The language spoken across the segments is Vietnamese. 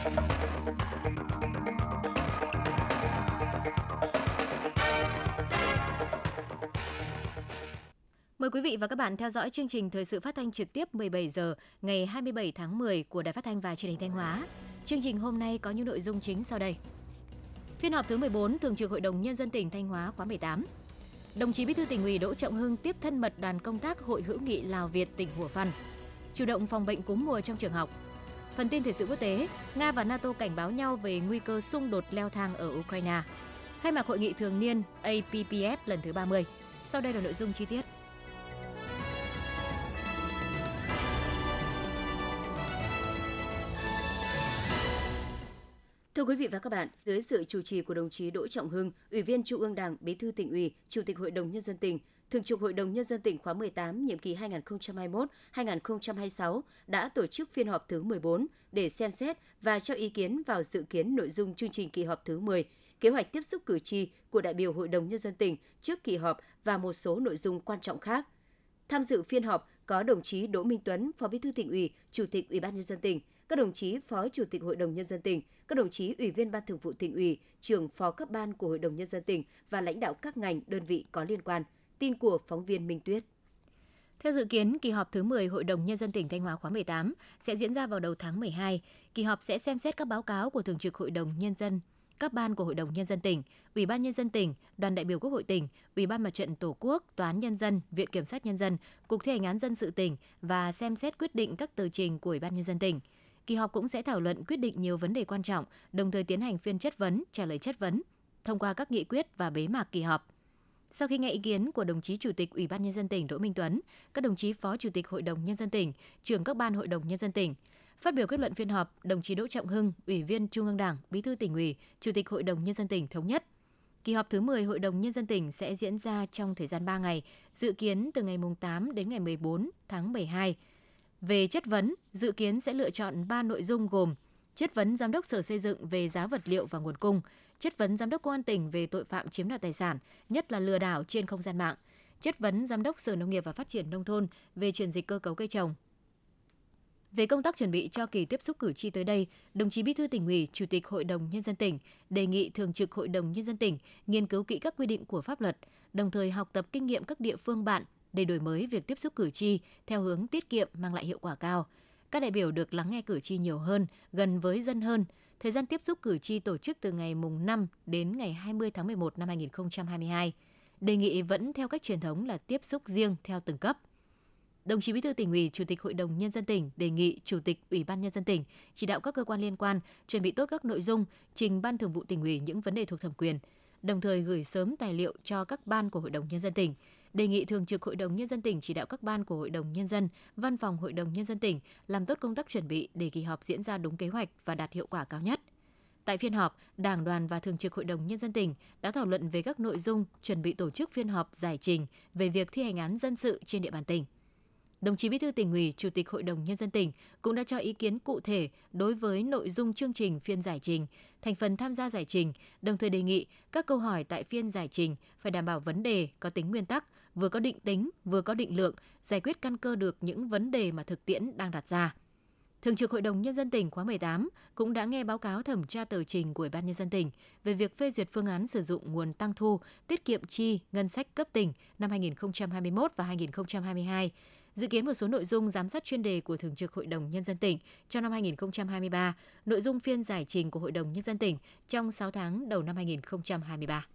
Mời quý vị và các bạn theo dõi chương trình thời sự phát thanh trực tiếp 17 giờ, ngày 27 tháng 10 của Đài Phát thanh và Truyền hình Thanh Hóa. Chương trình hôm nay có những nội dung chính sau đây. Phiên họp thứ 14 Thường trực Hội đồng Nhân dân tỉnh Thanh Hóa khóa 18. Đồng chí Bí thư tỉnh ủy Đỗ Trọng Hưng tiếp thân mật đoàn công tác Hội hữu nghị Lào Việt tỉnh Hủa Phăn. Chủ động phòng bệnh cúm mùa trong trường học. Phần tin thời sự quốc tế, Nga và NATO cảnh báo nhau về nguy cơ xung đột leo thang ở Ukraine. Khai mạc hội nghị thường niên APPF lần thứ 30. Sau đây là nội dung chi tiết. Thưa quý vị và các bạn, dưới sự chủ trì của đồng chí Đỗ Trọng Hưng, Ủy viên Trung ương Đảng, Bí thư tỉnh ủy, Chủ tịch Hội đồng nhân dân tỉnh, Thường trực Hội đồng nhân dân tỉnh khóa 18 nhiệm kỳ 2021-2026 đã tổ chức phiên họp thứ 14 để xem xét và cho ý kiến vào dự kiến nội dung chương trình kỳ họp thứ 10, kế hoạch tiếp xúc cử tri của đại biểu Hội đồng nhân dân tỉnh trước kỳ họp và một số nội dung quan trọng khác. Tham dự phiên họp có đồng chí Đỗ Minh Tuấn, Phó Bí thư tỉnh ủy, Chủ tịch Ủy ban nhân dân tỉnh, các đồng chí Phó Chủ tịch Hội đồng Nhân dân tỉnh, các đồng chí Ủy viên Ban Thường vụ tỉnh ủy, trưởng phó các ban của Hội đồng Nhân dân tỉnh và lãnh đạo các ngành, đơn vị có liên quan. Tin của phóng viên Minh Tuyết. Theo dự kiến, kỳ họp thứ 10 Hội đồng Nhân dân tỉnh Thanh Hóa khóa 18 sẽ diễn ra vào đầu tháng 12. Kỳ họp sẽ xem xét các báo cáo của Thường trực Hội đồng Nhân dân các ban của Hội đồng Nhân dân tỉnh, Ủy ban Nhân dân tỉnh, Đoàn đại biểu Quốc hội tỉnh, Ủy ban Mặt trận Tổ quốc, Tòa án Nhân dân, Viện Kiểm sát Nhân dân, Cục thi hành án dân sự tỉnh và xem xét quyết định các tờ trình của Ủy ban Nhân dân tỉnh. Kỳ họp cũng sẽ thảo luận quyết định nhiều vấn đề quan trọng, đồng thời tiến hành phiên chất vấn, trả lời chất vấn, thông qua các nghị quyết và bế mạc kỳ họp. Sau khi nghe ý kiến của đồng chí Chủ tịch Ủy ban Nhân dân tỉnh Đỗ Minh Tuấn, các đồng chí Phó Chủ tịch Hội đồng Nhân dân tỉnh, trưởng các ban Hội đồng Nhân dân tỉnh, phát biểu kết luận phiên họp, đồng chí Đỗ Trọng Hưng, Ủy viên Trung ương Đảng, Bí thư tỉnh ủy, Chủ tịch Hội đồng Nhân dân tỉnh thống nhất. Kỳ họp thứ 10 Hội đồng Nhân dân tỉnh sẽ diễn ra trong thời gian 3 ngày, dự kiến từ ngày 8 đến ngày 14 tháng 12 về chất vấn, dự kiến sẽ lựa chọn 3 nội dung gồm chất vấn giám đốc Sở Xây dựng về giá vật liệu và nguồn cung, chất vấn giám đốc công an tỉnh về tội phạm chiếm đoạt tài sản, nhất là lừa đảo trên không gian mạng, chất vấn giám đốc Sở Nông nghiệp và Phát triển nông thôn về chuyển dịch cơ cấu cây trồng. Về công tác chuẩn bị cho kỳ tiếp xúc cử tri tới đây, đồng chí Bí thư tỉnh ủy, Chủ tịch Hội đồng nhân dân tỉnh đề nghị Thường trực Hội đồng nhân dân tỉnh nghiên cứu kỹ các quy định của pháp luật, đồng thời học tập kinh nghiệm các địa phương bạn để đổi mới việc tiếp xúc cử tri theo hướng tiết kiệm mang lại hiệu quả cao. Các đại biểu được lắng nghe cử tri nhiều hơn, gần với dân hơn. Thời gian tiếp xúc cử tri tổ chức từ ngày mùng 5 đến ngày 20 tháng 11 năm 2022. Đề nghị vẫn theo cách truyền thống là tiếp xúc riêng theo từng cấp. Đồng chí Bí thư tỉnh ủy, Chủ tịch Hội đồng nhân dân tỉnh đề nghị Chủ tịch Ủy ban nhân dân tỉnh chỉ đạo các cơ quan liên quan chuẩn bị tốt các nội dung trình Ban Thường vụ tỉnh ủy những vấn đề thuộc thẩm quyền, đồng thời gửi sớm tài liệu cho các ban của Hội đồng nhân dân tỉnh đề nghị Thường trực Hội đồng Nhân dân tỉnh chỉ đạo các ban của Hội đồng Nhân dân, Văn phòng Hội đồng Nhân dân tỉnh làm tốt công tác chuẩn bị để kỳ họp diễn ra đúng kế hoạch và đạt hiệu quả cao nhất. Tại phiên họp, Đảng đoàn và Thường trực Hội đồng Nhân dân tỉnh đã thảo luận về các nội dung chuẩn bị tổ chức phiên họp giải trình về việc thi hành án dân sự trên địa bàn tỉnh. Đồng chí Bí thư tỉnh ủy, Chủ tịch Hội đồng Nhân dân tỉnh cũng đã cho ý kiến cụ thể đối với nội dung chương trình phiên giải trình, thành phần tham gia giải trình, đồng thời đề nghị các câu hỏi tại phiên giải trình phải đảm bảo vấn đề có tính nguyên tắc, vừa có định tính, vừa có định lượng, giải quyết căn cơ được những vấn đề mà thực tiễn đang đặt ra. Thường trực Hội đồng Nhân dân tỉnh khóa 18 cũng đã nghe báo cáo thẩm tra tờ trình của Ủy ban Nhân dân tỉnh về việc phê duyệt phương án sử dụng nguồn tăng thu, tiết kiệm chi, ngân sách cấp tỉnh năm 2021 và 2022, dự kiến một số nội dung giám sát chuyên đề của Thường trực Hội đồng Nhân dân tỉnh trong năm 2023, nội dung phiên giải trình của Hội đồng Nhân dân tỉnh trong 6 tháng đầu năm 2023.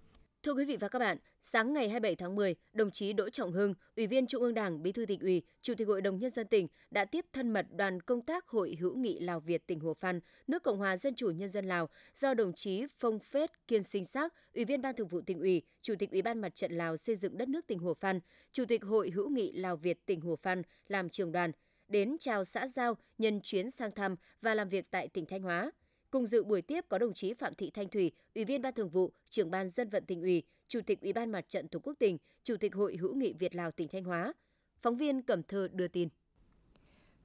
Thưa quý vị và các bạn, sáng ngày 27 tháng 10, đồng chí Đỗ Trọng Hưng, Ủy viên Trung ương Đảng, Bí thư tỉnh ủy, Chủ tịch Hội đồng nhân dân tỉnh đã tiếp thân mật đoàn công tác Hội hữu nghị Lào Việt tỉnh Hồ Phan, nước Cộng hòa Dân chủ nhân dân Lào do đồng chí Phong Phết Kiên Sinh Sắc, Ủy viên Ban Thường vụ tỉnh ủy, Chủ tịch Ủy ban Mặt trận Lào xây dựng đất nước tỉnh Hồ Phan, Chủ tịch Hội hữu nghị Lào Việt tỉnh Hồ Phan làm trưởng đoàn đến chào xã giao nhân chuyến sang thăm và làm việc tại tỉnh Thanh Hóa. Cùng dự buổi tiếp có đồng chí Phạm Thị Thanh Thủy, Ủy viên Ban Thường vụ, Trưởng ban Dân vận tỉnh ủy, Chủ tịch Ủy ban Mặt trận Tổ quốc tỉnh, Chủ tịch Hội hữu nghị Việt Lào tỉnh Thanh Hóa. Phóng viên Cẩm Thơ đưa tin.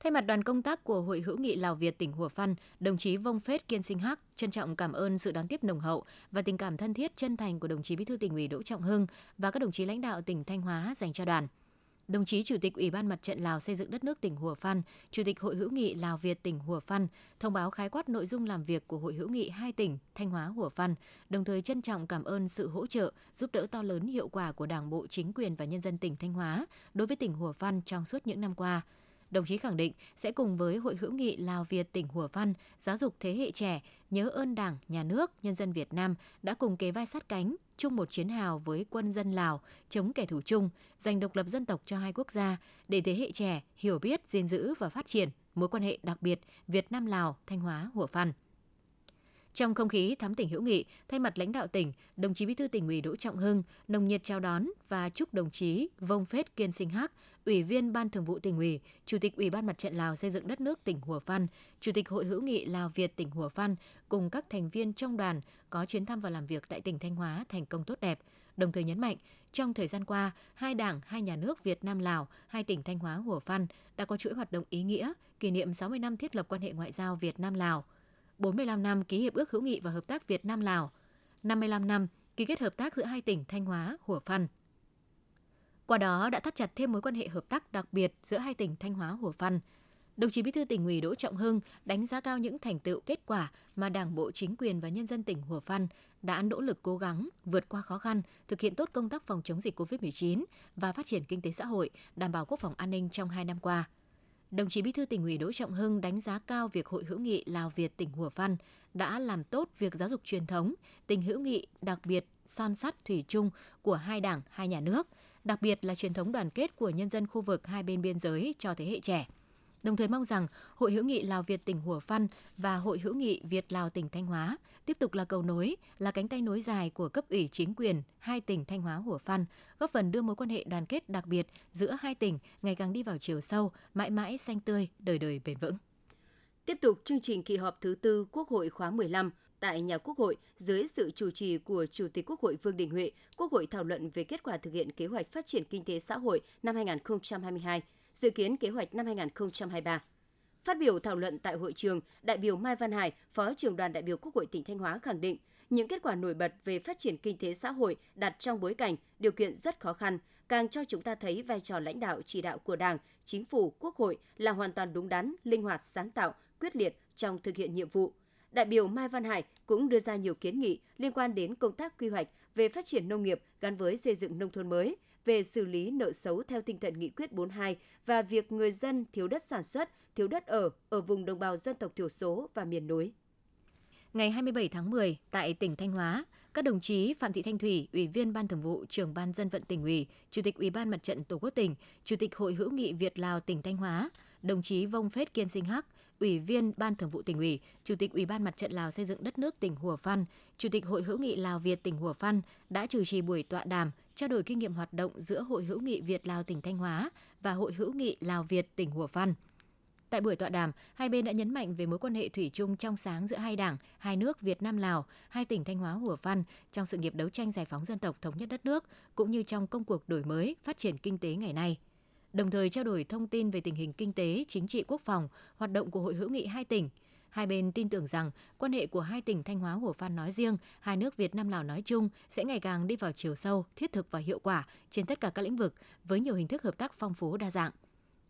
Thay mặt đoàn công tác của Hội hữu nghị Lào Việt tỉnh Hùa Phan, đồng chí Vông Phết Kiên Sinh Hắc trân trọng cảm ơn sự đón tiếp nồng hậu và tình cảm thân thiết chân thành của đồng chí Bí thư tỉnh ủy Đỗ Trọng Hưng và các đồng chí lãnh đạo tỉnh Thanh Hóa dành cho đoàn đồng chí Chủ tịch Ủy ban Mặt trận Lào xây dựng đất nước tỉnh Hùa Phan, Chủ tịch Hội hữu nghị Lào Việt tỉnh Hùa Phan thông báo khái quát nội dung làm việc của Hội hữu nghị hai tỉnh Thanh Hóa Hùa Phan, đồng thời trân trọng cảm ơn sự hỗ trợ, giúp đỡ to lớn hiệu quả của Đảng bộ, chính quyền và nhân dân tỉnh Thanh Hóa đối với tỉnh Hùa Phan trong suốt những năm qua – đồng chí khẳng định sẽ cùng với Hội hữu nghị Lào Việt tỉnh Hùa Văn giáo dục thế hệ trẻ nhớ ơn Đảng, Nhà nước, nhân dân Việt Nam đã cùng kế vai sát cánh, chung một chiến hào với quân dân Lào chống kẻ thù chung, giành độc lập dân tộc cho hai quốc gia để thế hệ trẻ hiểu biết, gìn giữ và phát triển mối quan hệ đặc biệt Việt Nam Lào, Thanh Hóa, Hủa Phan. Trong không khí thắm tỉnh hữu nghị, thay mặt lãnh đạo tỉnh, đồng chí Bí thư tỉnh ủy Đỗ Trọng Hưng nồng nhiệt chào đón và chúc đồng chí Vông Phết Kiên Sinh Hắc, Ủy viên Ban Thường vụ tỉnh ủy, Chủ tịch Ủy ban Mặt trận Lào xây dựng đất nước tỉnh Hùa Phan, Chủ tịch Hội hữu nghị Lào Việt tỉnh Hùa Phan cùng các thành viên trong đoàn có chuyến thăm và làm việc tại tỉnh Thanh Hóa thành công tốt đẹp. Đồng thời nhấn mạnh, trong thời gian qua, hai đảng, hai nhà nước Việt Nam Lào, hai tỉnh Thanh Hóa Hùa Phan đã có chuỗi hoạt động ý nghĩa kỷ niệm 60 năm thiết lập quan hệ ngoại giao Việt Nam Lào, 45 năm ký hiệp ước hữu nghị và hợp tác Việt Nam Lào, 55 năm ký kết hợp tác giữa hai tỉnh Thanh Hóa, Hủa Phan. Qua đó đã thắt chặt thêm mối quan hệ hợp tác đặc biệt giữa hai tỉnh Thanh Hóa Hủa Phan. Đồng chí Bí thư tỉnh ủy Đỗ Trọng Hưng đánh giá cao những thành tựu kết quả mà Đảng bộ, chính quyền và nhân dân tỉnh Hủa Phan đã nỗ lực cố gắng vượt qua khó khăn, thực hiện tốt công tác phòng chống dịch COVID-19 và phát triển kinh tế xã hội, đảm bảo quốc phòng an ninh trong hai năm qua. Đồng chí Bí thư tỉnh ủy Đỗ Trọng Hưng đánh giá cao việc Hội hữu nghị Lào Việt tỉnh Hùa Văn đã làm tốt việc giáo dục truyền thống, tình hữu nghị đặc biệt son sắt thủy chung của hai đảng, hai nhà nước – đặc biệt là truyền thống đoàn kết của nhân dân khu vực hai bên biên giới cho thế hệ trẻ. Đồng thời mong rằng Hội hữu nghị Lào Việt tỉnh hủa phăn và Hội hữu nghị Việt Lào tỉnh Thanh Hóa tiếp tục là cầu nối, là cánh tay nối dài của cấp ủy chính quyền hai tỉnh Thanh Hóa hủa phăn góp phần đưa mối quan hệ đoàn kết đặc biệt giữa hai tỉnh ngày càng đi vào chiều sâu, mãi mãi xanh tươi, đời đời bền vững. Tiếp tục chương trình kỳ họp thứ tư Quốc hội khóa 15, tại nhà Quốc hội dưới sự chủ trì của Chủ tịch Quốc hội Vương Đình Huệ, Quốc hội thảo luận về kết quả thực hiện kế hoạch phát triển kinh tế xã hội năm 2022, dự kiến kế hoạch năm 2023. Phát biểu thảo luận tại hội trường, đại biểu Mai Văn Hải, Phó trưởng đoàn đại biểu Quốc hội tỉnh Thanh Hóa khẳng định, những kết quả nổi bật về phát triển kinh tế xã hội đặt trong bối cảnh điều kiện rất khó khăn, càng cho chúng ta thấy vai trò lãnh đạo chỉ đạo của Đảng, Chính phủ, Quốc hội là hoàn toàn đúng đắn, linh hoạt, sáng tạo, quyết liệt trong thực hiện nhiệm vụ đại biểu Mai Văn Hải cũng đưa ra nhiều kiến nghị liên quan đến công tác quy hoạch về phát triển nông nghiệp gắn với xây dựng nông thôn mới, về xử lý nợ xấu theo tinh thần nghị quyết 42 và việc người dân thiếu đất sản xuất, thiếu đất ở ở vùng đồng bào dân tộc thiểu số và miền núi. Ngày 27 tháng 10, tại tỉnh Thanh Hóa, các đồng chí Phạm Thị Thanh Thủy, Ủy viên Ban Thường vụ, Trưởng ban Dân vận tỉnh ủy, Chủ tịch Ủy ban Mặt trận Tổ quốc tỉnh, Chủ tịch Hội hữu nghị Việt Lào tỉnh Thanh Hóa, đồng chí Vông Phết Kiên Sinh Hắc, Ủy viên Ban Thường vụ tỉnh ủy, Chủ tịch Ủy ban Mặt trận Lào xây dựng đất nước tỉnh Hùa Phan, Chủ tịch Hội hữu nghị Lào Việt tỉnh Hùa Phan đã chủ trì buổi tọa đàm trao đổi kinh nghiệm hoạt động giữa Hội hữu nghị Việt Lào tỉnh Thanh Hóa và Hội hữu nghị Lào Việt tỉnh Hùa Phan. Tại buổi tọa đàm, hai bên đã nhấn mạnh về mối quan hệ thủy chung trong sáng giữa hai đảng, hai nước Việt Nam Lào, hai tỉnh Thanh Hóa Hùa Phan trong sự nghiệp đấu tranh giải phóng dân tộc thống nhất đất nước cũng như trong công cuộc đổi mới, phát triển kinh tế ngày nay đồng thời trao đổi thông tin về tình hình kinh tế, chính trị quốc phòng, hoạt động của Hội hữu nghị hai tỉnh. Hai bên tin tưởng rằng quan hệ của hai tỉnh Thanh Hóa Hồ Phan nói riêng, hai nước Việt Nam Lào nói chung sẽ ngày càng đi vào chiều sâu, thiết thực và hiệu quả trên tất cả các lĩnh vực với nhiều hình thức hợp tác phong phú đa dạng.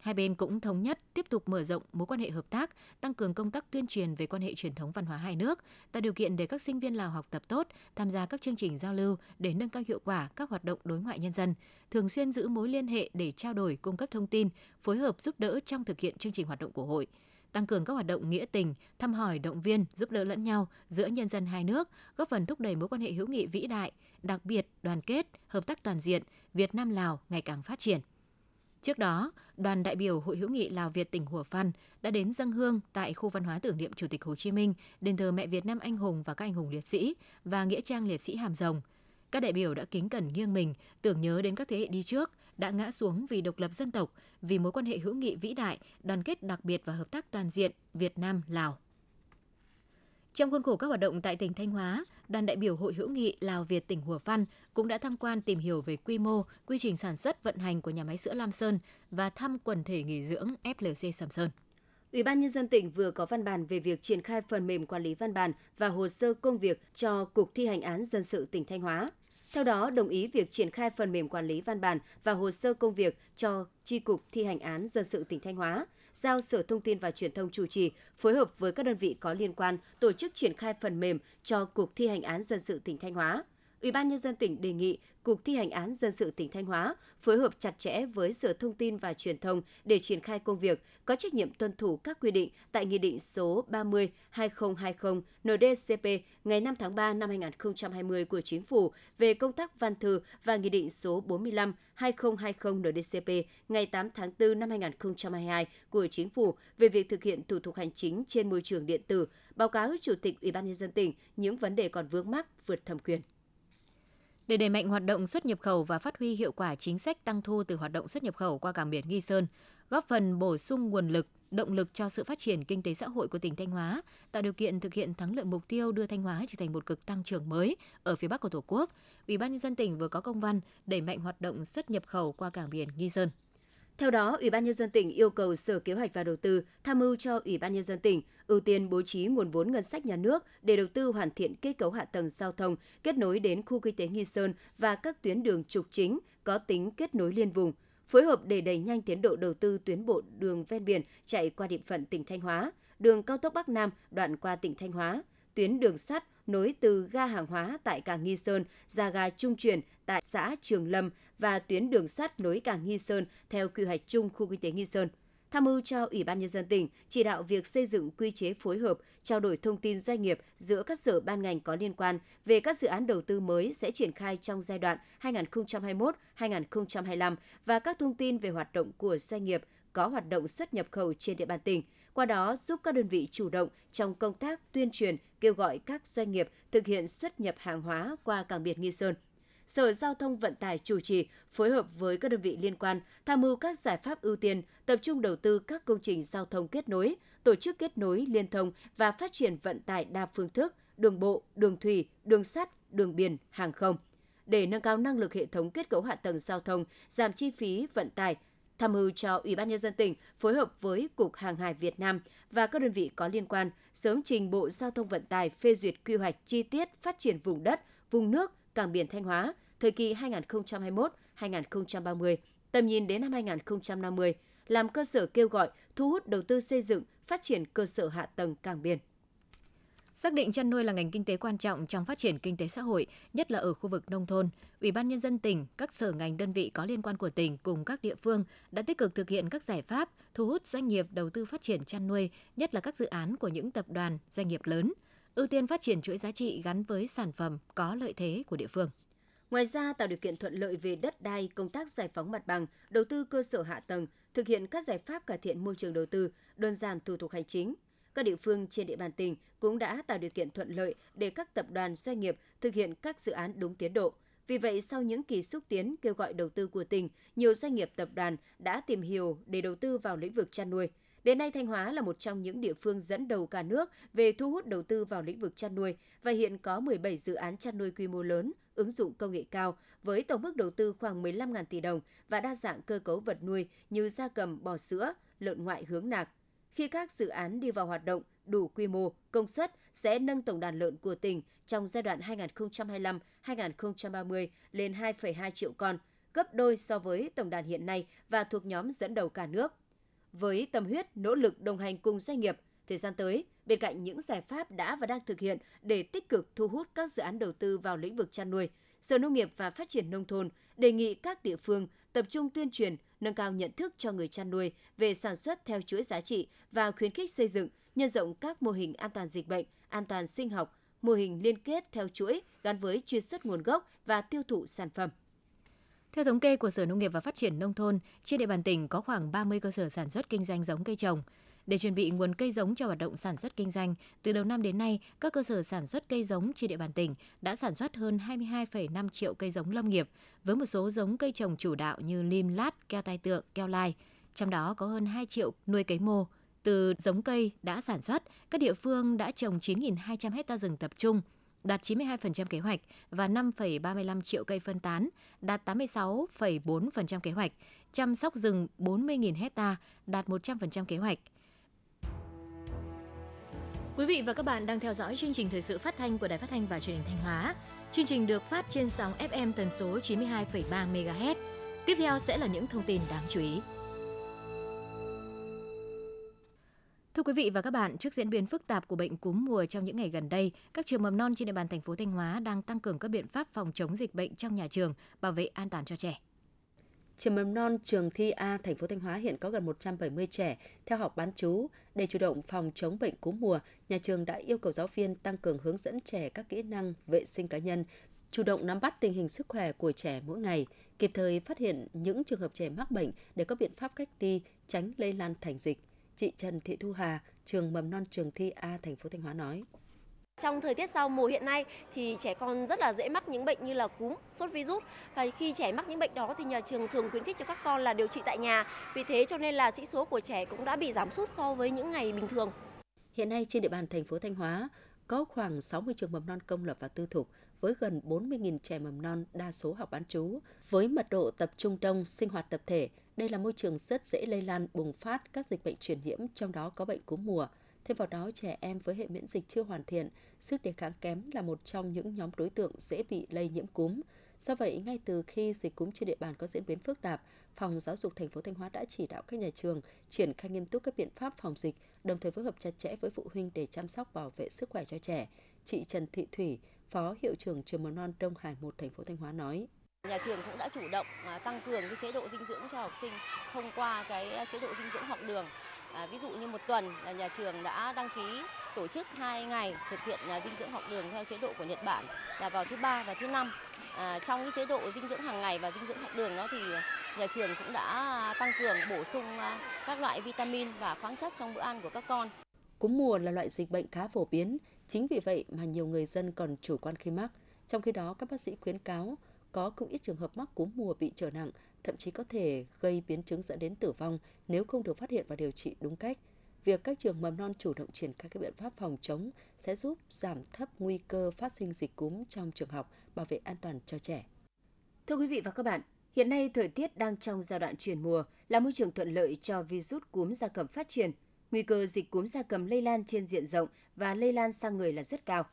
Hai bên cũng thống nhất tiếp tục mở rộng mối quan hệ hợp tác, tăng cường công tác tuyên truyền về quan hệ truyền thống văn hóa hai nước, tạo điều kiện để các sinh viên Lào học tập tốt, tham gia các chương trình giao lưu để nâng cao hiệu quả các hoạt động đối ngoại nhân dân, thường xuyên giữ mối liên hệ để trao đổi, cung cấp thông tin, phối hợp giúp đỡ trong thực hiện chương trình hoạt động của hội tăng cường các hoạt động nghĩa tình, thăm hỏi, động viên, giúp đỡ lẫn nhau giữa nhân dân hai nước, góp phần thúc đẩy mối quan hệ hữu nghị vĩ đại, đặc biệt, đoàn kết, hợp tác toàn diện Việt Nam Lào ngày càng phát triển. Trước đó, đoàn đại biểu Hội hữu nghị Lào Việt tỉnh Hủa Phan đã đến dân hương tại khu văn hóa tưởng niệm Chủ tịch Hồ Chí Minh, đền thờ mẹ Việt Nam anh hùng và các anh hùng liệt sĩ và nghĩa trang liệt sĩ Hàm Rồng. Các đại biểu đã kính cẩn nghiêng mình, tưởng nhớ đến các thế hệ đi trước đã ngã xuống vì độc lập dân tộc, vì mối quan hệ hữu nghị vĩ đại, đoàn kết đặc biệt và hợp tác toàn diện Việt Nam Lào. Trong khuôn khổ các hoạt động tại tỉnh Thanh Hóa, đoàn đại biểu Hội hữu nghị Lào Việt tỉnh Hùa Phan cũng đã tham quan tìm hiểu về quy mô, quy trình sản xuất vận hành của nhà máy sữa Lam Sơn và thăm quần thể nghỉ dưỡng FLC Sầm Sơn. Ủy ban nhân dân tỉnh vừa có văn bản về việc triển khai phần mềm quản lý văn bản và hồ sơ công việc cho Cục thi hành án dân sự tỉnh Thanh Hóa. Theo đó, đồng ý việc triển khai phần mềm quản lý văn bản và hồ sơ công việc cho chi cục thi hành án dân sự tỉnh Thanh Hóa, giao Sở Thông tin và Truyền thông chủ trì, phối hợp với các đơn vị có liên quan tổ chức triển khai phần mềm cho Cục thi hành án dân sự tỉnh Thanh Hóa. Ủy ban nhân dân tỉnh đề nghị Cục thi hành án dân sự tỉnh Thanh Hóa phối hợp chặt chẽ với Sở Thông tin và Truyền thông để triển khai công việc, có trách nhiệm tuân thủ các quy định tại Nghị định số 30/2020 NDCP ngày 5 tháng 3 năm 2020 của Chính phủ về công tác văn thư và Nghị định số 45/2020 NDCP ngày 8 tháng 4 năm 2022 của Chính phủ về việc thực hiện thủ tục hành chính trên môi trường điện tử, báo cáo Chủ tịch Ủy ban nhân dân tỉnh những vấn đề còn vướng mắc vượt thẩm quyền. Để đẩy mạnh hoạt động xuất nhập khẩu và phát huy hiệu quả chính sách tăng thu từ hoạt động xuất nhập khẩu qua cảng biển Nghi Sơn, góp phần bổ sung nguồn lực, động lực cho sự phát triển kinh tế xã hội của tỉnh Thanh Hóa, tạo điều kiện thực hiện thắng lợi mục tiêu đưa Thanh Hóa trở thành một cực tăng trưởng mới ở phía Bắc của Tổ quốc. Ủy ban nhân dân tỉnh vừa có công văn đẩy mạnh hoạt động xuất nhập khẩu qua cảng biển Nghi Sơn. Theo đó, Ủy ban nhân dân tỉnh yêu cầu Sở Kế hoạch và Đầu tư tham mưu cho Ủy ban nhân dân tỉnh ưu tiên bố trí nguồn vốn ngân sách nhà nước để đầu tư hoàn thiện kết cấu hạ tầng giao thông kết nối đến khu kinh tế Nghi Sơn và các tuyến đường trục chính có tính kết nối liên vùng, phối hợp để đẩy nhanh tiến độ đầu tư tuyến bộ đường ven biển chạy qua địa phận tỉnh Thanh Hóa, đường cao tốc Bắc Nam đoạn qua tỉnh Thanh Hóa, tuyến đường sắt nối từ ga hàng hóa tại cảng Nghi Sơn ra ga trung chuyển tại xã Trường Lâm và tuyến đường sắt nối cảng Nghi Sơn theo quy hoạch chung khu kinh tế Nghi Sơn. Tham mưu cho Ủy ban nhân dân tỉnh chỉ đạo việc xây dựng quy chế phối hợp, trao đổi thông tin doanh nghiệp giữa các sở ban ngành có liên quan về các dự án đầu tư mới sẽ triển khai trong giai đoạn 2021-2025 và các thông tin về hoạt động của doanh nghiệp có hoạt động xuất nhập khẩu trên địa bàn tỉnh, qua đó giúp các đơn vị chủ động trong công tác tuyên truyền, kêu gọi các doanh nghiệp thực hiện xuất nhập hàng hóa qua cảng biển Nghi Sơn. Sở Giao thông Vận tải chủ trì phối hợp với các đơn vị liên quan tham mưu các giải pháp ưu tiên, tập trung đầu tư các công trình giao thông kết nối, tổ chức kết nối liên thông và phát triển vận tải đa phương thức, đường bộ, đường thủy, đường sắt, đường biển, hàng không để nâng cao năng lực hệ thống kết cấu hạ tầng giao thông, giảm chi phí vận tải, tham mưu cho Ủy ban nhân dân tỉnh phối hợp với Cục Hàng hải Việt Nam và các đơn vị có liên quan sớm trình Bộ Giao thông Vận tải phê duyệt quy hoạch chi tiết phát triển vùng đất, vùng nước, cảng biển Thanh Hóa thời kỳ 2021-2030, tầm nhìn đến năm 2050, làm cơ sở kêu gọi thu hút đầu tư xây dựng, phát triển cơ sở hạ tầng cảng biển. Xác định chăn nuôi là ngành kinh tế quan trọng trong phát triển kinh tế xã hội, nhất là ở khu vực nông thôn, Ủy ban nhân dân tỉnh, các sở ngành đơn vị có liên quan của tỉnh cùng các địa phương đã tích cực thực hiện các giải pháp thu hút doanh nghiệp đầu tư phát triển chăn nuôi, nhất là các dự án của những tập đoàn, doanh nghiệp lớn, ưu tiên phát triển chuỗi giá trị gắn với sản phẩm có lợi thế của địa phương. Ngoài ra, tạo điều kiện thuận lợi về đất đai, công tác giải phóng mặt bằng, đầu tư cơ sở hạ tầng, thực hiện các giải pháp cải thiện môi trường đầu tư, đơn giản thủ tục hành chính. Các địa phương trên địa bàn tỉnh cũng đã tạo điều kiện thuận lợi để các tập đoàn doanh nghiệp thực hiện các dự án đúng tiến độ. Vì vậy, sau những kỳ xúc tiến kêu gọi đầu tư của tỉnh, nhiều doanh nghiệp tập đoàn đã tìm hiểu để đầu tư vào lĩnh vực chăn nuôi. Đến nay, Thanh Hóa là một trong những địa phương dẫn đầu cả nước về thu hút đầu tư vào lĩnh vực chăn nuôi và hiện có 17 dự án chăn nuôi quy mô lớn, ứng dụng công nghệ cao với tổng mức đầu tư khoảng 15.000 tỷ đồng và đa dạng cơ cấu vật nuôi như gia cầm, bò sữa, lợn ngoại hướng nạc. Khi các dự án đi vào hoạt động đủ quy mô, công suất sẽ nâng tổng đàn lợn của tỉnh trong giai đoạn 2025-2030 lên 2,2 triệu con, gấp đôi so với tổng đàn hiện nay và thuộc nhóm dẫn đầu cả nước. Với tâm huyết, nỗ lực đồng hành cùng doanh nghiệp, thời gian tới, bên cạnh những giải pháp đã và đang thực hiện để tích cực thu hút các dự án đầu tư vào lĩnh vực chăn nuôi, Sở Nông nghiệp và Phát triển Nông thôn đề nghị các địa phương tập trung tuyên truyền, nâng cao nhận thức cho người chăn nuôi về sản xuất theo chuỗi giá trị và khuyến khích xây dựng, nhân rộng các mô hình an toàn dịch bệnh, an toàn sinh học, mô hình liên kết theo chuỗi gắn với truy xuất nguồn gốc và tiêu thụ sản phẩm. Theo thống kê của Sở Nông nghiệp và Phát triển Nông thôn, trên địa bàn tỉnh có khoảng 30 cơ sở sản xuất kinh doanh giống cây trồng. Để chuẩn bị nguồn cây giống cho hoạt động sản xuất kinh doanh, từ đầu năm đến nay, các cơ sở sản xuất cây giống trên địa bàn tỉnh đã sản xuất hơn 22,5 triệu cây giống lâm nghiệp, với một số giống cây trồng chủ đạo như lim lát, keo tai tượng, keo lai. Trong đó có hơn 2 triệu nuôi cấy mô. Từ giống cây đã sản xuất, các địa phương đã trồng 9.200 hecta rừng tập trung, đạt 92% kế hoạch và 5,35 triệu cây phân tán, đạt 86,4% kế hoạch, chăm sóc rừng 40.000 hecta, đạt 100% kế hoạch. Quý vị và các bạn đang theo dõi chương trình thời sự phát thanh của Đài Phát thanh và Truyền hình Thanh Hóa. Chương trình được phát trên sóng FM tần số 92,3 MHz. Tiếp theo sẽ là những thông tin đáng chú ý. Thưa quý vị và các bạn, trước diễn biến phức tạp của bệnh cúm mùa trong những ngày gần đây, các trường mầm non trên địa bàn thành phố Thanh Hóa đang tăng cường các biện pháp phòng chống dịch bệnh trong nhà trường, bảo vệ an toàn cho trẻ. Trường mầm non trường Thi A thành phố Thanh Hóa hiện có gần 170 trẻ theo học bán trú. Để chủ động phòng chống bệnh cúm mùa, nhà trường đã yêu cầu giáo viên tăng cường hướng dẫn trẻ các kỹ năng vệ sinh cá nhân, chủ động nắm bắt tình hình sức khỏe của trẻ mỗi ngày, kịp thời phát hiện những trường hợp trẻ mắc bệnh để có biện pháp cách ly, tránh lây lan thành dịch. Chị Trần Thị Thu Hà, trường mầm non trường Thi A thành phố Thanh Hóa nói. Trong thời tiết giao mùa hiện nay thì trẻ con rất là dễ mắc những bệnh như là cúm, sốt virus và khi trẻ mắc những bệnh đó thì nhà trường thường khuyến khích cho các con là điều trị tại nhà. Vì thế cho nên là sĩ số của trẻ cũng đã bị giảm sút so với những ngày bình thường. Hiện nay trên địa bàn thành phố Thanh Hóa có khoảng 60 trường mầm non công lập và tư thục với gần 40.000 trẻ mầm non đa số học bán trú. Với mật độ tập trung đông, sinh hoạt tập thể, đây là môi trường rất dễ lây lan bùng phát các dịch bệnh truyền nhiễm, trong đó có bệnh cúm mùa. Thêm vào đó, trẻ em với hệ miễn dịch chưa hoàn thiện, sức đề kháng kém là một trong những nhóm đối tượng dễ bị lây nhiễm cúm. Do vậy, ngay từ khi dịch cúm trên địa bàn có diễn biến phức tạp, Phòng Giáo dục thành phố Thanh Hóa đã chỉ đạo các nhà trường triển khai nghiêm túc các biện pháp phòng dịch, đồng thời phối hợp chặt chẽ với phụ huynh để chăm sóc bảo vệ sức khỏe cho trẻ. Chị Trần Thị Thủy, Phó Hiệu trưởng trường mầm non Đông Hải 1 thành phố Thanh Hóa nói. Nhà trường cũng đã chủ động à, tăng cường cái chế độ dinh dưỡng cho học sinh thông qua cái à, chế độ dinh dưỡng học đường À, ví dụ như một tuần là nhà trường đã đăng ký tổ chức hai ngày thực hiện à, dinh dưỡng học đường theo chế độ của Nhật Bản là vào thứ ba và thứ năm. À, trong cái chế độ dinh dưỡng hàng ngày và dinh dưỡng học đường đó thì nhà trường cũng đã tăng cường bổ sung à, các loại vitamin và khoáng chất trong bữa ăn của các con. Cúm mùa là loại dịch bệnh khá phổ biến, chính vì vậy mà nhiều người dân còn chủ quan khi mắc. Trong khi đó, các bác sĩ khuyến cáo có không ít trường hợp mắc cúm mùa bị trở nặng, thậm chí có thể gây biến chứng dẫn đến tử vong nếu không được phát hiện và điều trị đúng cách. Việc các trường mầm non chủ động triển khai các biện pháp phòng chống sẽ giúp giảm thấp nguy cơ phát sinh dịch cúm trong trường học, bảo vệ an toàn cho trẻ. Thưa quý vị và các bạn, hiện nay thời tiết đang trong giai đoạn chuyển mùa là môi trường thuận lợi cho virus cúm gia cầm phát triển. Nguy cơ dịch cúm gia cầm lây lan trên diện rộng và lây lan sang người là rất cao.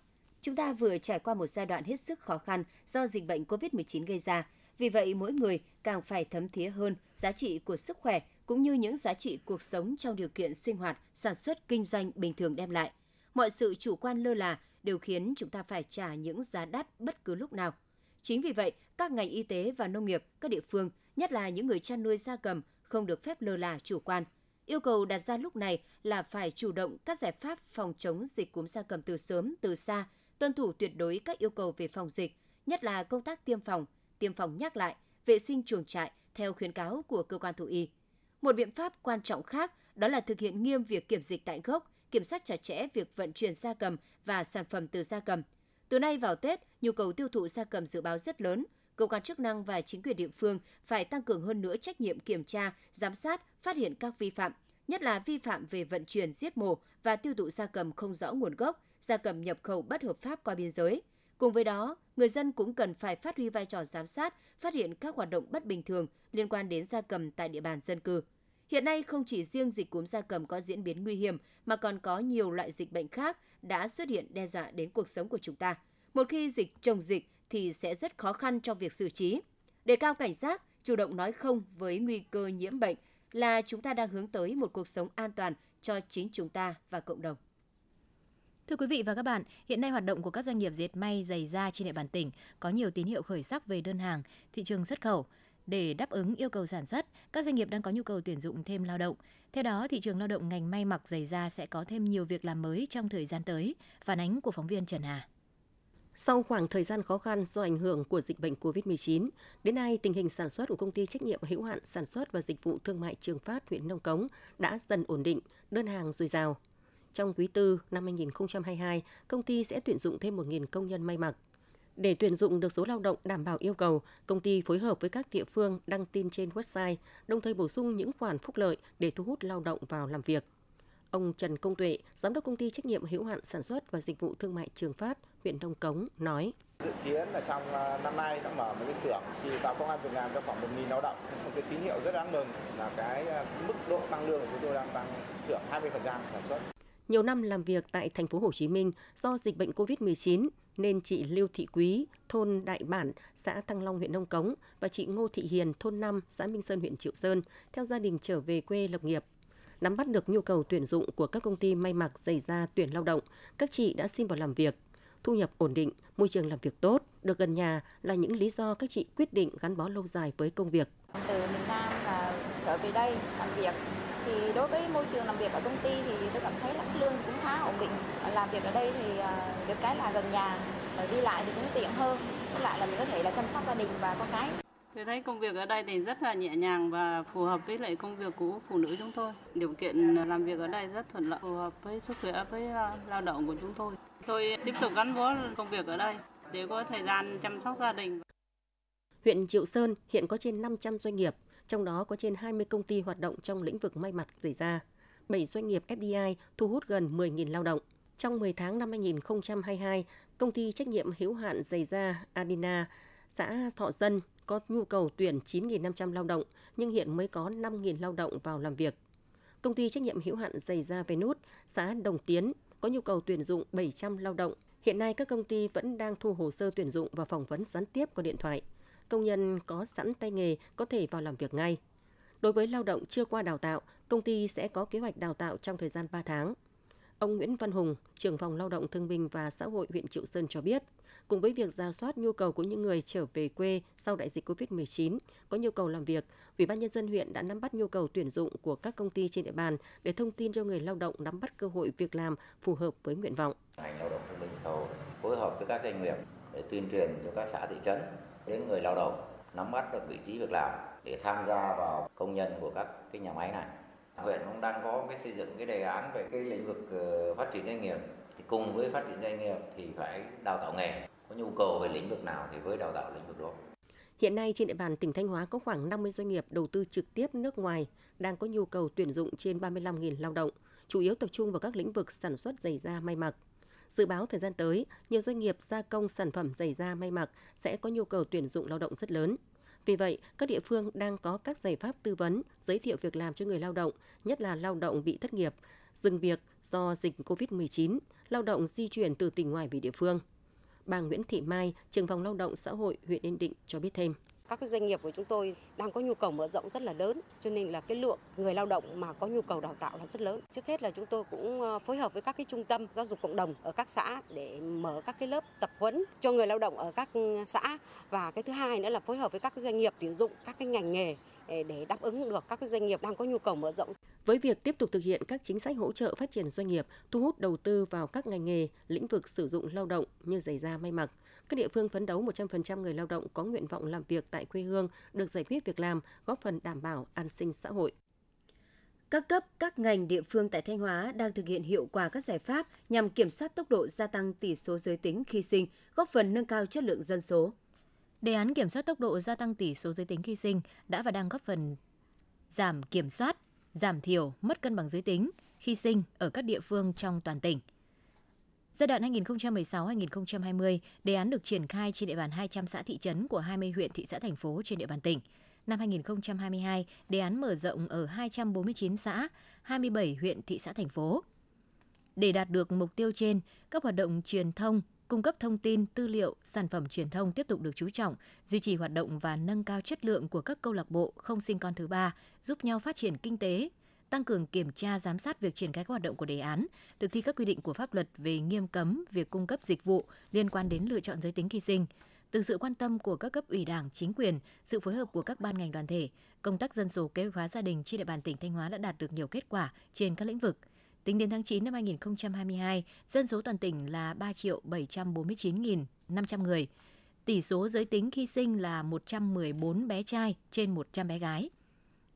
Chúng ta vừa trải qua một giai đoạn hết sức khó khăn do dịch bệnh COVID-19 gây ra. Vì vậy, mỗi người càng phải thấm thía hơn giá trị của sức khỏe cũng như những giá trị cuộc sống trong điều kiện sinh hoạt, sản xuất, kinh doanh bình thường đem lại. Mọi sự chủ quan lơ là đều khiến chúng ta phải trả những giá đắt bất cứ lúc nào. Chính vì vậy, các ngành y tế và nông nghiệp, các địa phương, nhất là những người chăn nuôi gia cầm, không được phép lơ là chủ quan. Yêu cầu đặt ra lúc này là phải chủ động các giải pháp phòng chống dịch cúm gia cầm từ sớm, từ xa, tuân thủ tuyệt đối các yêu cầu về phòng dịch, nhất là công tác tiêm phòng, tiêm phòng nhắc lại, vệ sinh chuồng trại theo khuyến cáo của cơ quan thú y. Một biện pháp quan trọng khác đó là thực hiện nghiêm việc kiểm dịch tại gốc, kiểm soát chặt chẽ việc vận chuyển gia cầm và sản phẩm từ gia cầm. Từ nay vào Tết, nhu cầu tiêu thụ gia cầm dự báo rất lớn. Cơ quan chức năng và chính quyền địa phương phải tăng cường hơn nữa trách nhiệm kiểm tra, giám sát, phát hiện các vi phạm, nhất là vi phạm về vận chuyển, giết mổ và tiêu thụ gia cầm không rõ nguồn gốc, gia cầm nhập khẩu bất hợp pháp qua biên giới. Cùng với đó, người dân cũng cần phải phát huy vai trò giám sát, phát hiện các hoạt động bất bình thường liên quan đến gia cầm tại địa bàn dân cư. Hiện nay không chỉ riêng dịch cúm gia cầm có diễn biến nguy hiểm mà còn có nhiều loại dịch bệnh khác đã xuất hiện đe dọa đến cuộc sống của chúng ta. Một khi dịch chồng dịch thì sẽ rất khó khăn trong việc xử trí. Để cao cảnh giác, chủ động nói không với nguy cơ nhiễm bệnh là chúng ta đang hướng tới một cuộc sống an toàn cho chính chúng ta và cộng đồng. Thưa quý vị và các bạn, hiện nay hoạt động của các doanh nghiệp dệt may giày da trên địa bàn tỉnh có nhiều tín hiệu khởi sắc về đơn hàng, thị trường xuất khẩu. Để đáp ứng yêu cầu sản xuất, các doanh nghiệp đang có nhu cầu tuyển dụng thêm lao động. Theo đó, thị trường lao động ngành may mặc giày da sẽ có thêm nhiều việc làm mới trong thời gian tới. Phản ánh của phóng viên Trần Hà. Sau khoảng thời gian khó khăn do ảnh hưởng của dịch bệnh COVID-19, đến nay tình hình sản xuất của công ty trách nhiệm hữu hạn sản xuất và dịch vụ thương mại Trường Phát huyện Nông Cống đã dần ổn định, đơn hàng dồi dào. Trong quý tư năm 2022, công ty sẽ tuyển dụng thêm 1.000 công nhân may mặc. Để tuyển dụng được số lao động đảm bảo yêu cầu, công ty phối hợp với các địa phương đăng tin trên website, đồng thời bổ sung những khoản phúc lợi để thu hút lao động vào làm việc. Ông Trần Công Tuệ, giám đốc công ty trách nhiệm hữu hạn sản xuất và dịch vụ thương mại Trường Phát, huyện Đông Cống nói: Dự kiến là trong à, năm nay đã mở một cái xưởng thì tạo công an việc làm cho khoảng 1.000 lao động. Một cái tín hiệu rất đáng mừng là cái à, mức độ tăng lương của chúng tôi đang tăng trưởng 20% sản xuất. Nhiều năm làm việc tại thành phố Hồ Chí Minh do dịch bệnh COVID-19 nên chị Lưu Thị Quý, thôn Đại Bản, xã Thăng Long, huyện Nông Cống và chị Ngô Thị Hiền, thôn 5, xã Minh Sơn, huyện Triệu Sơn, theo gia đình trở về quê lập nghiệp. Nắm bắt được nhu cầu tuyển dụng của các công ty may mặc giày da tuyển lao động, các chị đã xin vào làm việc. Thu nhập ổn định, môi trường làm việc tốt, được gần nhà là những lý do các chị quyết định gắn bó lâu dài với công việc. Từ miền Nam và trở về đây làm việc thì đối với môi trường làm việc ở công ty thì tôi cảm thấy là lương cũng khá ổn định. Làm việc ở đây thì à, được cái là gần nhà, đi lại thì cũng tiện hơn. Với lại là mình có thể là chăm sóc gia đình và con cái. Tôi thấy công việc ở đây thì rất là nhẹ nhàng và phù hợp với lại công việc của phụ nữ chúng tôi. Điều kiện làm việc ở đây rất thuận lợi, phù hợp với sức khỏe với à, lao động của chúng tôi. Tôi tiếp tục gắn bó công việc ở đây để có thời gian chăm sóc gia đình. Huyện Triệu Sơn hiện có trên 500 doanh nghiệp, trong đó có trên 20 công ty hoạt động trong lĩnh vực may mặc giày da. 7 doanh nghiệp FDI thu hút gần 10.000 lao động. Trong 10 tháng năm 2022, công ty trách nhiệm hữu hạn giày da Adina, xã Thọ Dân có nhu cầu tuyển 9.500 lao động, nhưng hiện mới có 5.000 lao động vào làm việc. Công ty trách nhiệm hữu hạn giày da Venus, xã Đồng Tiến có nhu cầu tuyển dụng 700 lao động. Hiện nay các công ty vẫn đang thu hồ sơ tuyển dụng và phỏng vấn gián tiếp qua điện thoại. Công nhân có sẵn tay nghề có thể vào làm việc ngay. Đối với lao động chưa qua đào tạo, công ty sẽ có kế hoạch đào tạo trong thời gian 3 tháng. Ông Nguyễn Văn Hùng, trưởng phòng lao động thương binh và xã hội huyện Triệu Sơn cho biết, cùng với việc ra soát nhu cầu của những người trở về quê sau đại dịch COVID-19 có nhu cầu làm việc, Ủy ban nhân dân huyện đã nắm bắt nhu cầu tuyển dụng của các công ty trên địa bàn để thông tin cho người lao động nắm bắt cơ hội việc làm phù hợp với nguyện vọng. Ngành lao động thương binh xã hội phối hợp với các doanh nghiệp để tuyên truyền cho các xã thị trấn đến người lao động nắm bắt được vị trí việc làm để tham gia vào công nhân của các cái nhà máy này. Huyện cũng đang có cái xây dựng cái đề án về cái lĩnh vực ờ, phát triển doanh nghiệp thì cùng với phát triển doanh nghiệp thì phải đào tạo nghề có nhu cầu về lĩnh vực nào thì với đào tạo lĩnh vực đó. Hiện nay trên địa bàn tỉnh Thanh Hóa có khoảng 50 doanh nghiệp đầu tư trực tiếp nước ngoài đang có nhu cầu tuyển dụng trên 35.000 lao động, chủ yếu tập trung vào các lĩnh vực sản xuất giày da may mặc. Dự báo thời gian tới, nhiều doanh nghiệp gia công sản phẩm giày da may mặc sẽ có nhu cầu tuyển dụng lao động rất lớn. Vì vậy, các địa phương đang có các giải pháp tư vấn, giới thiệu việc làm cho người lao động, nhất là lao động bị thất nghiệp, dừng việc do dịch COVID-19, lao động di chuyển từ tỉnh ngoài về địa phương. Bà Nguyễn Thị Mai, trưởng phòng lao động xã hội huyện Yên Định cho biết thêm các cái doanh nghiệp của chúng tôi đang có nhu cầu mở rộng rất là lớn cho nên là cái lượng người lao động mà có nhu cầu đào tạo là rất lớn trước hết là chúng tôi cũng ờ, phối hợp với các cái trung tâm giáo dục cộng đồng ở các xã để mở các cái lớp tập huấn cho người lao động ở các ừ, xã và cái thứ hai nữa là phối hợp với các doanh nghiệp tuyển dụng các cái ngành nghề ờ, để đáp ứng được các doanh nghiệp đang có nhu cầu mở rộng. Với việc tiếp tục thực hiện các chính sách hỗ trợ phát triển doanh nghiệp, thu hút đầu tư vào các ngành nghề, lĩnh vực sử dụng lao động như giày da may mặc, các địa phương phấn đấu 100% người lao động có nguyện vọng làm việc tại quê hương được giải quyết việc làm, góp phần đảm bảo an sinh xã hội. Các cấp, các ngành địa phương tại Thanh Hóa đang thực hiện hiệu quả các giải pháp nhằm kiểm soát tốc độ gia tăng tỷ số giới tính khi sinh, góp phần nâng cao chất lượng dân số. Đề án kiểm soát tốc độ gia tăng tỷ số giới tính khi sinh đã và đang góp phần giảm kiểm soát, giảm thiểu mất cân bằng giới tính khi sinh ở các địa phương trong toàn tỉnh. Giai đoạn 2016-2020, đề án được triển khai trên địa bàn 200 xã thị trấn của 20 huyện thị xã thành phố trên địa bàn tỉnh. Năm 2022, đề án mở rộng ở 249 xã, 27 huyện thị xã thành phố. Để đạt được mục tiêu trên, các hoạt động truyền thông, cung cấp thông tin, tư liệu, sản phẩm truyền thông tiếp tục được chú trọng, duy trì hoạt động và nâng cao chất lượng của các câu lạc bộ không sinh con thứ ba, giúp nhau phát triển kinh tế, tăng cường kiểm tra giám sát việc triển khai các hoạt động của đề án, thực thi các quy định của pháp luật về nghiêm cấm việc cung cấp dịch vụ liên quan đến lựa chọn giới tính khi sinh. Từ sự quan tâm của các cấp ủy Đảng, chính quyền, sự phối hợp của các ban ngành đoàn thể, công tác dân số kế hoạch hóa gia đình trên địa bàn tỉnh Thanh Hóa đã đạt được nhiều kết quả trên các lĩnh vực. Tính đến tháng 9 năm 2022, dân số toàn tỉnh là 3.749.500 người. Tỷ số giới tính khi sinh là 114 bé trai trên 100 bé gái.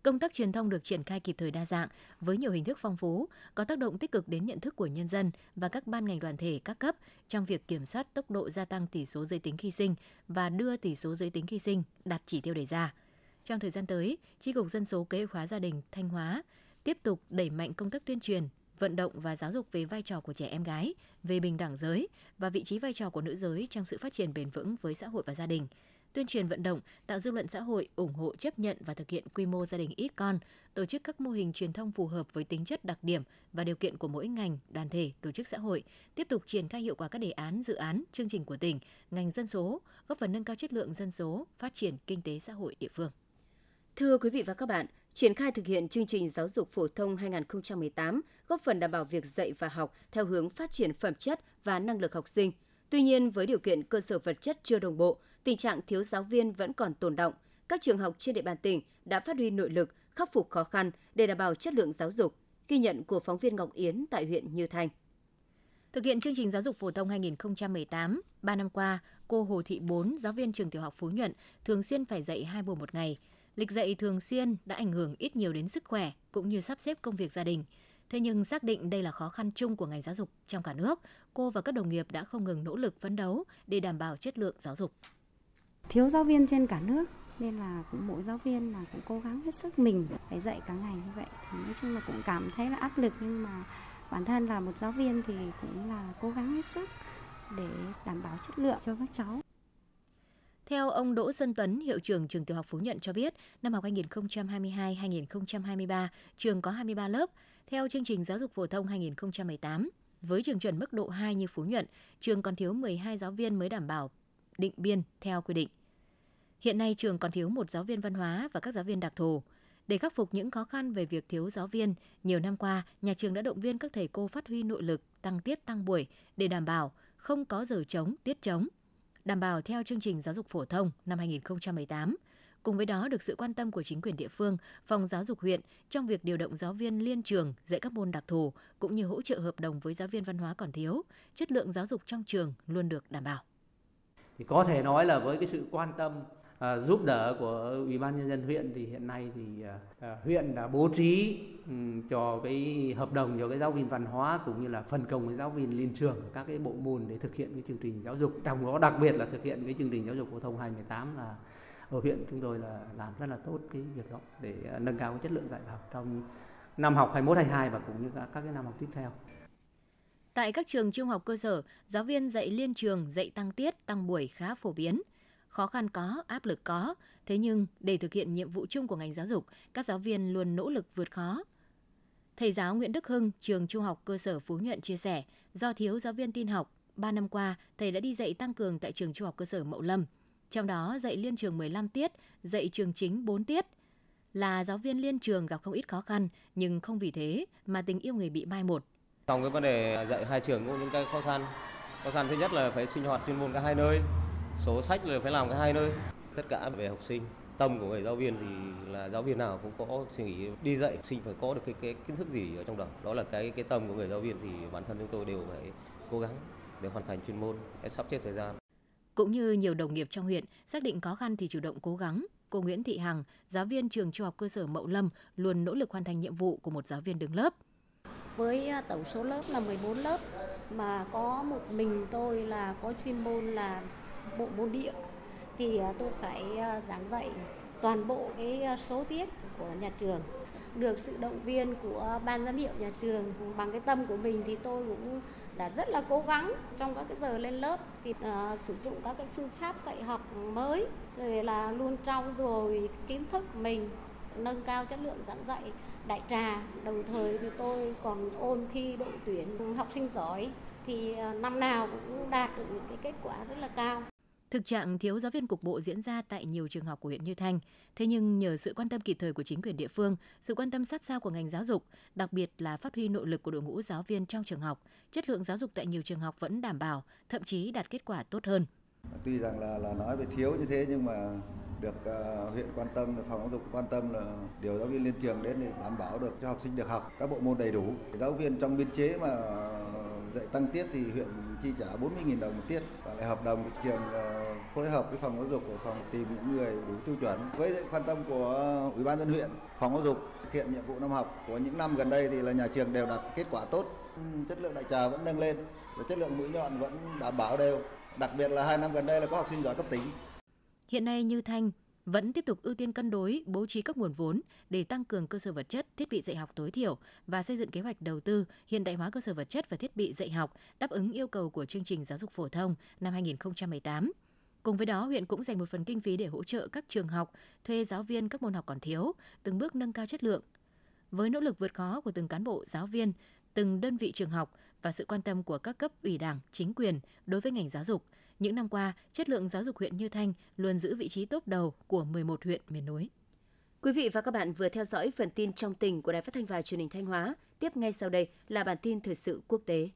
Công tác truyền thông được triển khai kịp thời đa dạng với nhiều hình thức phong phú, có tác động tích cực đến nhận thức của nhân dân và các ban ngành đoàn thể các cấp trong việc kiểm soát tốc độ gia tăng tỷ số giới tính khi sinh và đưa tỷ số giới tính khi sinh đạt chỉ tiêu đề ra. Trong thời gian tới, Tri cục Dân số Kế hoạch hóa gia đình Thanh Hóa tiếp tục đẩy mạnh công tác tuyên truyền, vận động và giáo dục về vai trò của trẻ em gái, về bình đẳng giới và vị trí vai trò của nữ giới trong sự phát triển bền vững với xã hội và gia đình tuyên truyền vận động, tạo dư luận xã hội ủng hộ chấp nhận và thực hiện quy mô gia đình ít con, tổ chức các mô hình truyền thông phù hợp với tính chất đặc điểm và điều kiện của mỗi ngành, đoàn thể, tổ chức xã hội, tiếp tục triển khai hiệu quả các đề án, dự án, chương trình của tỉnh, ngành dân số, góp phần nâng cao chất lượng dân số, phát triển kinh tế xã hội địa phương. Thưa quý vị và các bạn, triển khai thực hiện chương trình giáo dục phổ thông 2018 góp phần đảm bảo việc dạy và học theo hướng phát triển phẩm chất và năng lực học sinh. Tuy nhiên, với điều kiện cơ sở vật chất chưa đồng bộ, tình trạng thiếu giáo viên vẫn còn tồn động. Các trường học trên địa bàn tỉnh đã phát huy nội lực, khắc phục khó khăn để đảm bảo chất lượng giáo dục. Ghi nhận của phóng viên Ngọc Yến tại huyện Như Thanh. Thực hiện chương trình giáo dục phổ thông 2018, 3 năm qua, cô Hồ Thị Bốn, giáo viên trường tiểu học Phú Nhuận, thường xuyên phải dạy hai buổi một ngày. Lịch dạy thường xuyên đã ảnh hưởng ít nhiều đến sức khỏe cũng như sắp xếp công việc gia đình. Thế nhưng xác định đây là khó khăn chung của ngành giáo dục trong cả nước, cô và các đồng nghiệp đã không ngừng nỗ lực phấn đấu để đảm bảo chất lượng giáo dục. Thiếu giáo viên trên cả nước nên là cũng mỗi giáo viên là cũng cố gắng hết sức mình phải dạy cả ngày như vậy thì nói chung là cũng cảm thấy là áp lực nhưng mà bản thân là một giáo viên thì cũng là cố gắng hết sức để đảm bảo chất lượng cho các cháu. Theo ông Đỗ Xuân Tuấn, hiệu trưởng trường tiểu học Phú Nhuận cho biết, năm học 2022-2023, trường có 23 lớp. Theo chương trình giáo dục phổ thông 2018, với trường chuẩn mức độ 2 như Phú Nhuận, trường còn thiếu 12 giáo viên mới đảm bảo định biên theo quy định. Hiện nay trường còn thiếu một giáo viên văn hóa và các giáo viên đặc thù. Để khắc phục những khó khăn về việc thiếu giáo viên, nhiều năm qua, nhà trường đã động viên các thầy cô phát huy nội lực, tăng tiết tăng buổi để đảm bảo không có giờ trống, tiết trống, đảm bảo theo chương trình giáo dục phổ thông năm 2018. Cùng với đó được sự quan tâm của chính quyền địa phương, phòng giáo dục huyện trong việc điều động giáo viên liên trường dạy các môn đặc thù cũng như hỗ trợ hợp đồng với giáo viên văn hóa còn thiếu, chất lượng giáo dục trong trường luôn được đảm bảo. Thì có thể nói là với cái sự quan tâm À, giúp đỡ của ủy ban nhân dân huyện thì hiện nay thì à, à huyện đã bố trí um, cho cái hợp đồng cho cái giáo viên văn hóa cũng như là phân công với giáo viên liên trường các cái bộ môn để thực hiện cái chương trình giáo dục trong đó đặc biệt là thực hiện cái chương trình giáo dục phổ thông 2018 là ở huyện chúng tôi là làm rất là tốt cái việc đó để à, nâng cao cái chất lượng dạy học trong năm học 21 22 và cũng như các, các cái năm học tiếp theo. Tại các trường trung học cơ sở, giáo viên dạy liên trường, dạy tăng tiết, tăng buổi khá phổ biến. Khó khăn có, áp lực có, thế nhưng để thực hiện nhiệm vụ chung của ngành giáo dục, các giáo viên luôn nỗ lực vượt khó. Thầy giáo Nguyễn Đức Hưng, trường Trung học cơ sở Phú Nhuận chia sẻ, do thiếu giáo viên tin học, 3 năm qua, thầy đã đi dạy tăng cường tại trường Trung học cơ sở Mậu Lâm. Trong đó dạy liên trường 15 tiết, dạy trường chính 4 tiết. Là giáo viên liên trường gặp không ít khó khăn, nhưng không vì thế mà tình yêu nghề bị mai một. Trong cái vấn đề dạy hai trường cũng những cái khó khăn. Khó khăn thứ nhất là phải sinh hoạt chuyên môn cả hai nơi số sách là phải làm cả hai nơi. Tất cả về học sinh. Tâm của người giáo viên thì là giáo viên nào cũng có suy nghĩ đi dạy. Học sinh phải có được cái, cái kiến thức gì ở trong đầu đó là cái cái tâm của người giáo viên thì bản thân chúng tôi đều phải cố gắng để hoàn thành chuyên môn để sắp xếp thời gian. Cũng như nhiều đồng nghiệp trong huyện xác định khó khăn thì chủ động cố gắng. Cô Nguyễn Thị Hằng, giáo viên trường trung học cơ sở Mậu Lâm luôn nỗ lực hoàn thành nhiệm vụ của một giáo viên đứng lớp. Với à, tổng số lớp là 14 lớp mà có một mình tôi là có chuyên môn là bộ môn địa thì à, tôi phải à, giảng dạy toàn bộ cái à, số tiết của nhà trường. Được sự động viên của ban giám hiệu nhà trường bằng cái tâm của mình thì tôi cũng đã rất là cố gắng trong các cái giờ lên lớp thì uh, sử dụng các cái phương pháp dạy học mới rồi là luôn trau dồi kiến thức mình nâng cao chất lượng giảng dạy đại trà. Đồng thời thì tôi còn ôn thi đội tuyển học sinh giỏi thì năm nào cũng đạt được những cái kết quả rất là cao. Thực trạng thiếu giáo viên cục bộ diễn ra tại nhiều trường học của huyện Như Thanh. Thế nhưng nhờ sự quan tâm kịp thời của chính quyền địa phương, sự quan tâm sát sao của ngành giáo dục, đặc biệt là phát huy nội lực của đội ngũ giáo viên trong trường học, chất lượng giáo dục tại nhiều trường học vẫn đảm bảo, thậm chí đạt kết quả tốt hơn. Tuy rằng là là nói về thiếu như thế nhưng mà được uh, huyện quan tâm, phòng giáo dục quan tâm là điều giáo viên liên trường đến để đảm bảo được cho học sinh được học các bộ môn đầy đủ. Giáo viên trong biên chế mà dạy tăng tiết thì huyện chi trả 40.000 đồng một tiết và lại hợp đồng thì trường ờ, phối hợp với phòng giáo dục để phòng tìm những người đủ tiêu chuẩn với sự quan tâm của ủy ban dân huyện, phòng giáo dục thực hiện nhiệm vụ năm học của những năm gần đây thì là nhà trường đều đạt kết quả tốt. Ừ, chất lượng đại trà vẫn nâng lên và chất lượng mũi nhọn vẫn đảm bảo đều, đặc biệt là hai năm gần đây là có học sinh giỏi cấp tỉnh Hiện nay Như Thanh vẫn tiếp tục ưu tiên cân đối, bố trí các nguồn vốn để tăng cường cơ sở vật chất, thiết bị dạy học tối thiểu và xây dựng kế hoạch đầu tư hiện đại hóa cơ sở vật chất và thiết bị dạy học đáp ứng yêu cầu của chương trình giáo dục phổ thông năm 2018. Cùng với đó, huyện cũng dành một phần kinh phí để hỗ trợ các trường học thuê giáo viên các môn học còn thiếu, từng bước nâng cao chất lượng. Với nỗ lực vượt khó của từng cán bộ, giáo viên, từng đơn vị trường học và sự quan tâm của các cấp ủy đảng, chính quyền đối với ngành giáo dục, những năm qua, chất lượng giáo dục huyện Như Thanh luôn giữ vị trí top đầu của 11 huyện miền núi. Quý vị và các bạn vừa theo dõi phần tin trong tỉnh của Đài Phát thanh và Truyền hình Thanh Hóa. Tiếp ngay sau đây là bản tin thời sự quốc tế.